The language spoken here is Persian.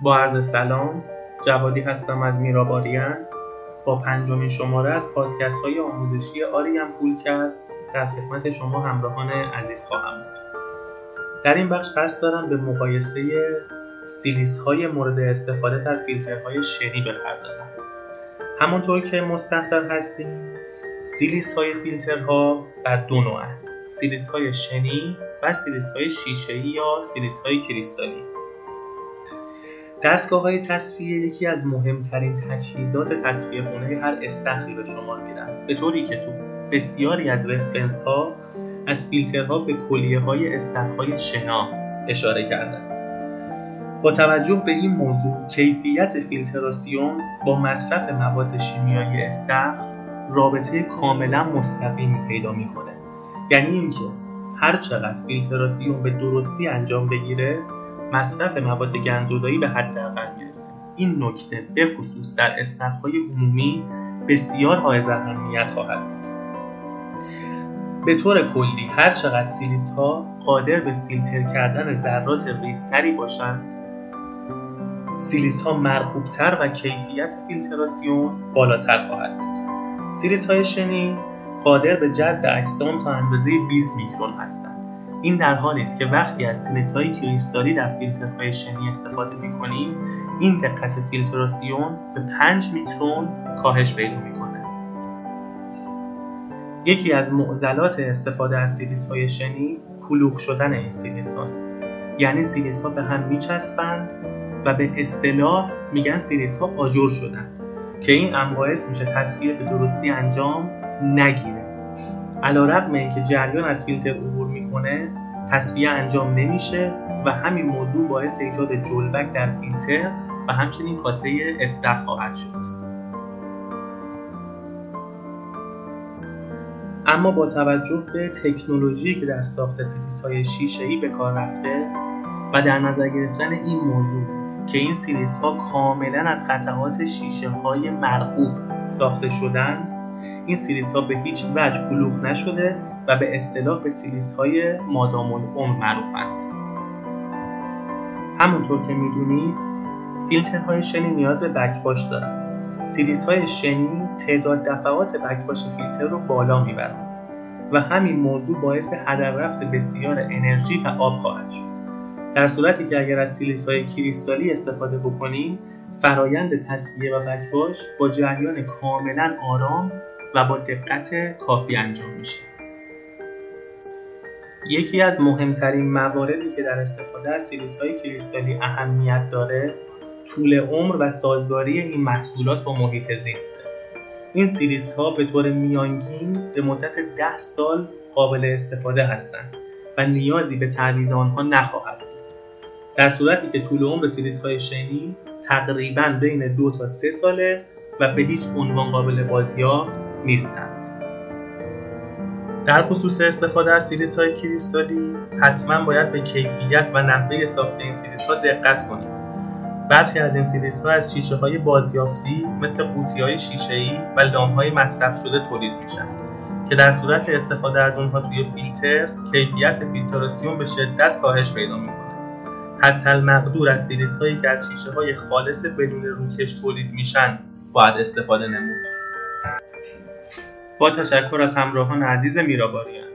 با عرض سلام جوادی هستم از میراباریان. با پنجمین شماره از پادکست های آموزشی آریم پولکست در خدمت شما همراهان عزیز خواهم بود. در این بخش قصد دارم به مقایسه سیلیس های مورد استفاده در فیلترهای شنی بپردازم. همونطور که مستحصل هستیم سیلیس های فیلترها بر دو نوع سیلیس های شنی و سیلیس های شیشه یا سیلیس های کریستالی. دستگاه های تصفیه یکی از مهمترین تجهیزات تصفیه خونه هر استخری به شمار میرن به طوری که تو بسیاری از رفرنس ها از فیلترها به کلیه های های شنا اشاره کردن. با توجه به این موضوع کیفیت فیلتراسیون با مصرف مواد شیمیایی استخر رابطه کاملا مستقیمی پیدا می‌کنه. یعنی اینکه هر چقدر فیلتراسیون به درستی انجام بگیره مصرف مواد گندزدایی به حداقل می‌رسه. این نکته به خصوص در استخرهای عمومی بسیار حائز اهمیت خواهد بود. به طور کلی هر چقدر سیلیس ها قادر به فیلتر کردن ذرات ریزتری باشند سیلیس ها مرغوبتر و کیفیت فیلتراسیون بالاتر خواهد بود. سیلیس های شنی قادر به جذب اجسام تا اندازه 20 میکرون هستند. این در حالی است که وقتی از سیلیس های کریستالی در فیلترهای شنی استفاده می کنیم این دقت فیلتراسیون به 5 میکرون کاهش پیدا می‌کنه. یکی از معضلات استفاده از سیلیس های شنی کلوخ شدن این سیلیس هاست یعنی سیلیس ها به هم میچسبند و به اصطلاح میگن سیلیس ها آجر شدن که این هم باعث میشه تصفیه به درستی انجام نگیره. علا رقم اینکه جریان از فیلتر عبور می‌کنه تصفیه انجام نمیشه و همین موضوع باعث ایجاد جلبک در فیلتر و همچنین کاسه استخ خواهد شد. اما با توجه به تکنولوژی که در ساخت سیلیس های شیشه ای به کار رفته و در نظر گرفتن این موضوع که این سیلیس ها کاملا از قطعات شیشه های مرغوب ساخته شدند این سیلیس ها به هیچ وجه کلوخ نشده و به اصطلاح به سیلیس های مادام العمر معروفند. همونطور که می‌دونید فیلترهای شنی نیاز به بکواش دارند. سیلیس های شنی تعداد دفعات بکواش فیلتر رو بالا می‌برند و همین موضوع باعث هدر رفت بسیار انرژی و آب خواهد شد. در صورتی که اگر از سیلیس های کریستالی استفاده بکنیم فرایند تصویه و بکواش با جریان کاملا آرام و با دقت کافی انجام میشه. یکی از مهمترین مواردی که در استفاده از سیلیس های کریستالی اهمیت داره طول عمر و سازگاری این محصولات با محیط زیسته این سیلیس ها به طور میانگین به مدت 10 سال قابل استفاده هستند و نیازی به تعویض آنها نخواهد بود. در صورتی که طول عمر سیلیس های شنی تقریبا بین دو تا سه ساله و به هیچ عنوان قابل بازیافت نیستند. در خصوص استفاده از سیلیس های کریستالی حتما باید به کیفیت و نحوه ساخت این سیلیس ها دقت کنید برخی از این سیلیس ها از شیشه های بازیافتی مثل قوطی های شیشه ای و لام های مصرف شده تولید میشن که در صورت استفاده از اونها توی فیلتر کیفیت فیلتراسیون به شدت کاهش پیدا می‌کنه. حتی المقدور از سیلیس هایی که از شیشه های خالص بدون روکش تولید میشن باید استفاده نمود. با تشکر از همراهان عزیز میراباریان.